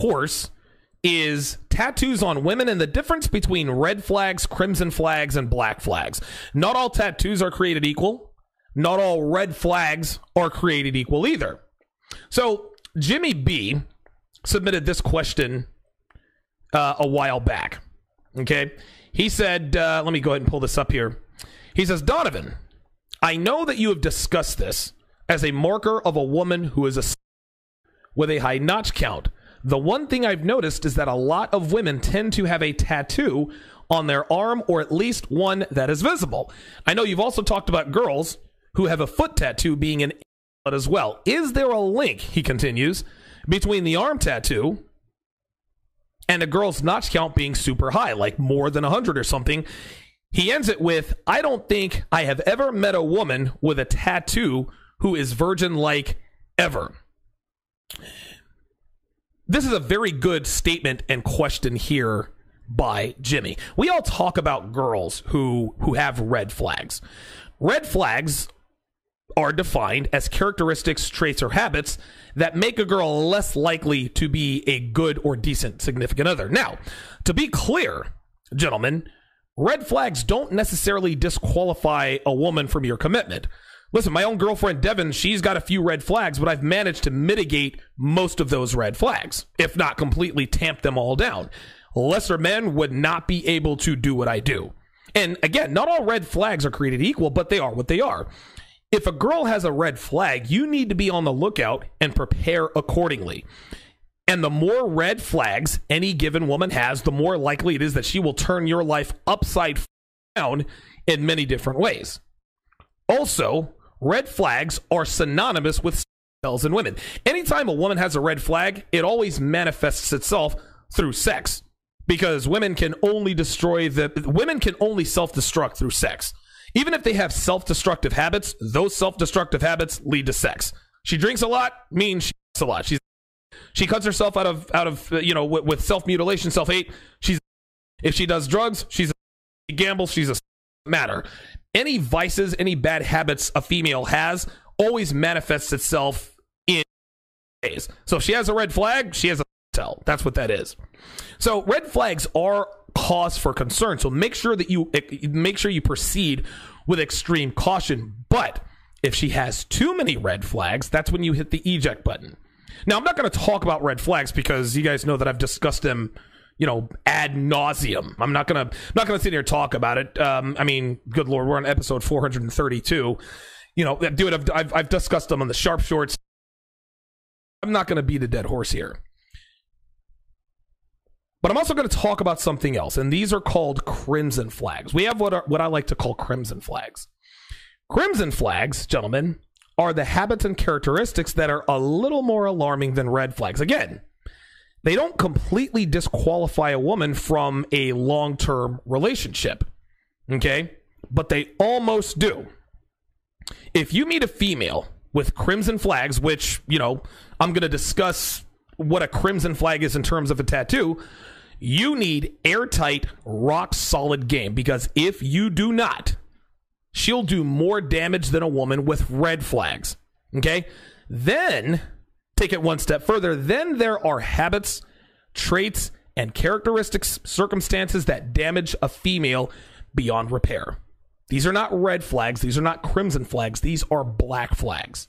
course, is tattoos on women and the difference between red flags, crimson flags, and black flags. Not all tattoos are created equal. Not all red flags are created equal either. So, Jimmy B submitted this question uh, a while back. Okay. He said, uh, let me go ahead and pull this up here. He says, Donovan, I know that you have discussed this as a marker of a woman who is a with a high notch count. The one thing I've noticed is that a lot of women tend to have a tattoo on their arm or at least one that is visible. I know you've also talked about girls who have a foot tattoo being an as well. Is there a link, he continues, between the arm tattoo and a girl's notch count being super high, like more than 100 or something? He ends it with I don't think I have ever met a woman with a tattoo who is virgin like ever. This is a very good statement and question here by Jimmy. We all talk about girls who who have red flags. Red flags are defined as characteristics, traits, or habits that make a girl less likely to be a good or decent significant other. Now, to be clear, gentlemen, red flags don't necessarily disqualify a woman from your commitment. Listen, my own girlfriend Devin, she's got a few red flags, but I've managed to mitigate most of those red flags, if not completely tamp them all down. Lesser men would not be able to do what I do. And again, not all red flags are created equal, but they are what they are. If a girl has a red flag, you need to be on the lookout and prepare accordingly. And the more red flags any given woman has, the more likely it is that she will turn your life upside down in many different ways. Also, red flags are synonymous with cells in women. Anytime a woman has a red flag, it always manifests itself through sex because women can only destroy the women can only self-destruct through sex. Even if they have self-destructive habits, those self-destructive habits lead to sex. She drinks a lot, means she a lot. She's she cuts herself out of out of you know with, with self-mutilation, self-hate. She's if she does drugs, she's a, she gambles, she's a matter any vices, any bad habits a female has always manifests itself in ways. So if she has a red flag, she has a tell. That's what that is. So red flags are cause for concern. So make sure that you make sure you proceed with extreme caution. But if she has too many red flags, that's when you hit the eject button. Now, I'm not going to talk about red flags because you guys know that I've discussed them you know, ad nauseum. I'm not gonna I'm not gonna sit here and talk about it. Um, I mean, good lord, we're on episode 432. You know, dude, I've I've, I've discussed them on the sharp shorts. I'm not gonna beat a dead horse here. But I'm also going to talk about something else, and these are called crimson flags. We have what are, what I like to call crimson flags. Crimson flags, gentlemen, are the habits and characteristics that are a little more alarming than red flags. Again, they don't completely disqualify a woman from a long term relationship. Okay? But they almost do. If you meet a female with crimson flags, which, you know, I'm going to discuss what a crimson flag is in terms of a tattoo, you need airtight, rock solid game because if you do not, she'll do more damage than a woman with red flags. Okay? Then take it one step further, then there are habits, traits, and characteristics, circumstances that damage a female beyond repair. These are not red flags, these are not crimson flags, these are black flags.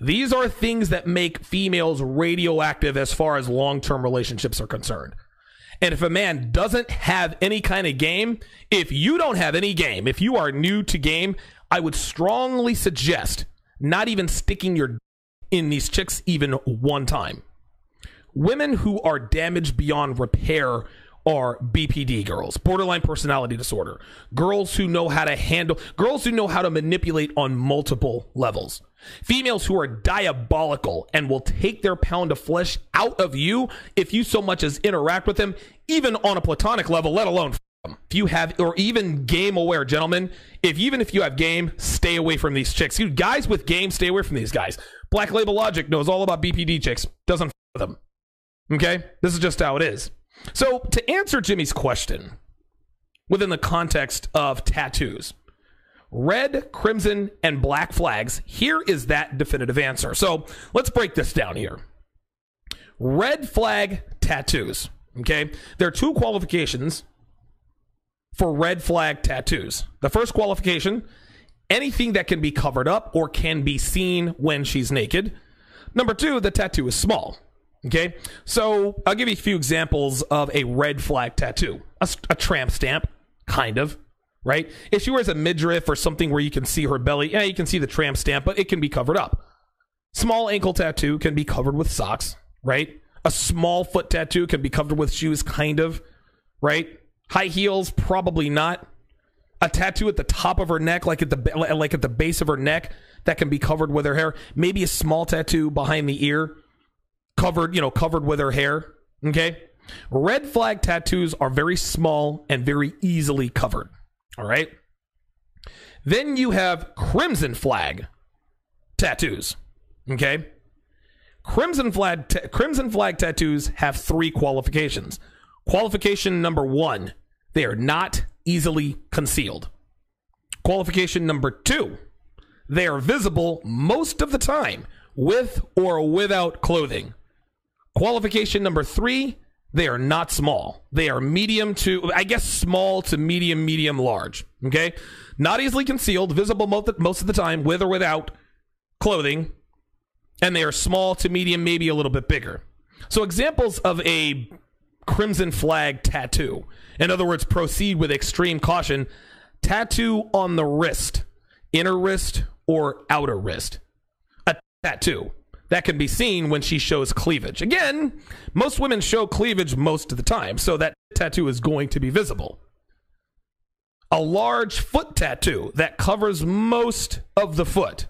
These are things that make females radioactive as far as long term relationships are concerned. And if a man doesn't have any kind of game, if you don't have any game, if you are new to game, I would strongly suggest not even sticking your in these chicks even one time. Women who are damaged beyond repair are BPD girls, borderline personality disorder, girls who know how to handle, girls who know how to manipulate on multiple levels, females who are diabolical and will take their pound of flesh out of you if you so much as interact with them, even on a platonic level, let alone if you have or even game aware gentlemen if even if you have game stay away from these chicks. You guys with game stay away from these guys black label logic knows all about bpd chicks doesn't f- with them. Okay? This is just how it is. So to answer jimmy's question within the context of tattoos red crimson and black flags here is that definitive answer. So let's break this down here. Red flag tattoos. Okay, there are two qualifications for red flag tattoos. The first qualification anything that can be covered up or can be seen when she's naked. Number two, the tattoo is small. Okay, so I'll give you a few examples of a red flag tattoo a, a tramp stamp, kind of. Right? If she wears a midriff or something where you can see her belly, yeah, you can see the tramp stamp, but it can be covered up. Small ankle tattoo can be covered with socks, right? A small foot tattoo can be covered with shoes, kind of, right? High heels, probably not. A tattoo at the top of her neck, like at the like at the base of her neck, that can be covered with her hair. Maybe a small tattoo behind the ear, covered, you know, covered with her hair. Okay. Red flag tattoos are very small and very easily covered. All right. Then you have crimson flag tattoos. Okay. Crimson flag crimson flag tattoos have three qualifications. Qualification number 1, they are not easily concealed. Qualification number 2, they are visible most of the time with or without clothing. Qualification number 3, they are not small. They are medium to, I guess, small to medium, medium, large. Okay? Not easily concealed, visible most of the time with or without clothing and they are small to medium, maybe a little bit bigger. So, examples of a crimson flag tattoo. In other words, proceed with extreme caution. Tattoo on the wrist, inner wrist or outer wrist. A tattoo that can be seen when she shows cleavage. Again, most women show cleavage most of the time, so that tattoo is going to be visible. A large foot tattoo that covers most of the foot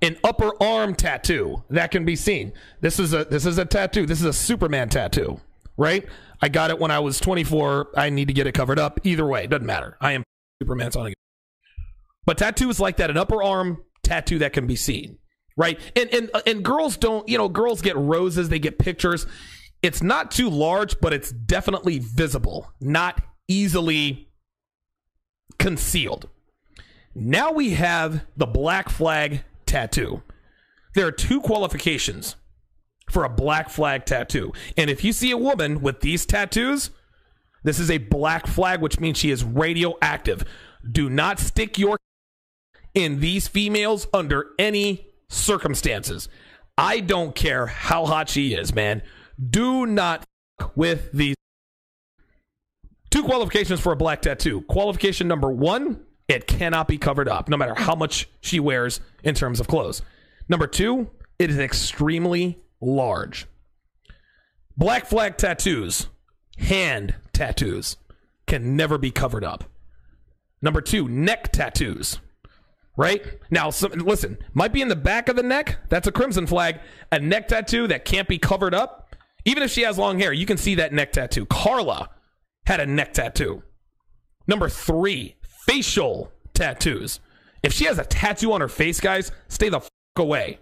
an upper arm tattoo that can be seen. This is a this is a tattoo. This is a Superman tattoo, right? I got it when I was 24. I need to get it covered up. Either way, doesn't matter. I am Superman Sonic. But tattoo is like that, an upper arm tattoo that can be seen, right? And and uh, and girls don't, you know, girls get roses, they get pictures. It's not too large, but it's definitely visible, not easily concealed. Now we have the black flag tattoo. There are two qualifications for a black flag tattoo. And if you see a woman with these tattoos, this is a black flag, which means she is radioactive. Do not stick your in these females under any circumstances. I don't care how hot she is, man. Do not with these two qualifications for a black tattoo. Qualification number one it cannot be covered up, no matter how much she wears in terms of clothes. Number two, it is extremely large. Black flag tattoos, hand tattoos, can never be covered up. Number two, neck tattoos. Right? Now, some, listen, might be in the back of the neck. That's a crimson flag. A neck tattoo that can't be covered up. Even if she has long hair, you can see that neck tattoo. Carla had a neck tattoo. Number three, facial tattoos. If she has a tattoo on her face, guys, stay the fuck away.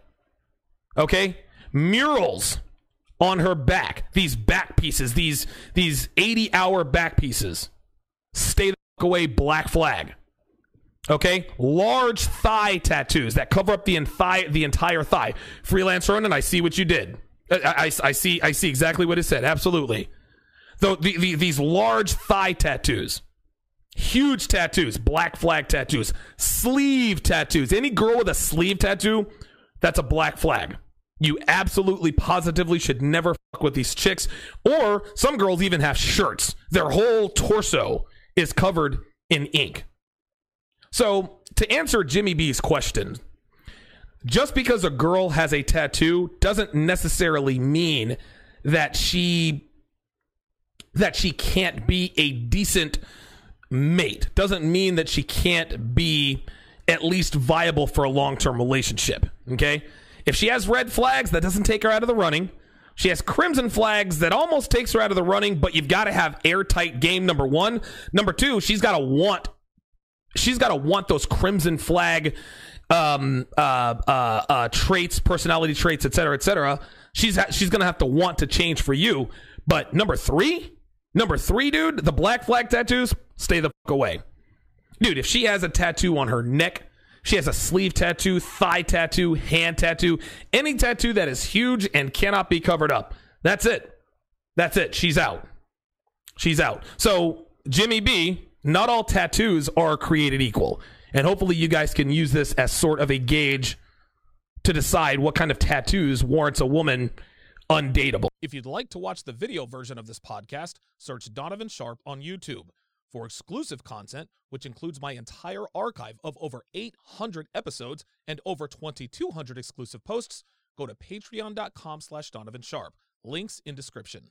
Okay? Murals on her back. These back pieces, these these 80 hour back pieces. Stay the fuck away, black flag. Okay? Large thigh tattoos that cover up the, thigh, the entire thigh. Freelance Ronin, I see what you did. I, I, I see I see exactly what it said. Absolutely. Though the, the, these large thigh tattoos Huge tattoos, black flag tattoos, sleeve tattoos. Any girl with a sleeve tattoo, that's a black flag. You absolutely positively should never fuck with these chicks. Or some girls even have shirts. Their whole torso is covered in ink. So, to answer Jimmy B's question, just because a girl has a tattoo doesn't necessarily mean that she that she can't be a decent mate doesn't mean that she can't be at least viable for a long term relationship. Okay? If she has red flags, that doesn't take her out of the running. She has crimson flags that almost takes her out of the running, but you've got to have airtight game number one. Number two, she's got to want she's got to want those crimson flag um, uh, uh, uh, traits, personality traits, et cetera, et cetera. She's ha- she's gonna have to want to change for you. But number three, Number three, dude, the black flag tattoos, stay the fuck away. Dude, if she has a tattoo on her neck, she has a sleeve tattoo, thigh tattoo, hand tattoo, any tattoo that is huge and cannot be covered up. That's it. That's it. She's out. She's out. So, Jimmy B, not all tattoos are created equal. And hopefully, you guys can use this as sort of a gauge to decide what kind of tattoos warrants a woman undateable. If you'd like to watch the video version of this podcast, search Donovan Sharpe on YouTube. For exclusive content, which includes my entire archive of over 800 episodes and over 2,200 exclusive posts, go to patreon.com slash Donovan Sharpe. Links in description.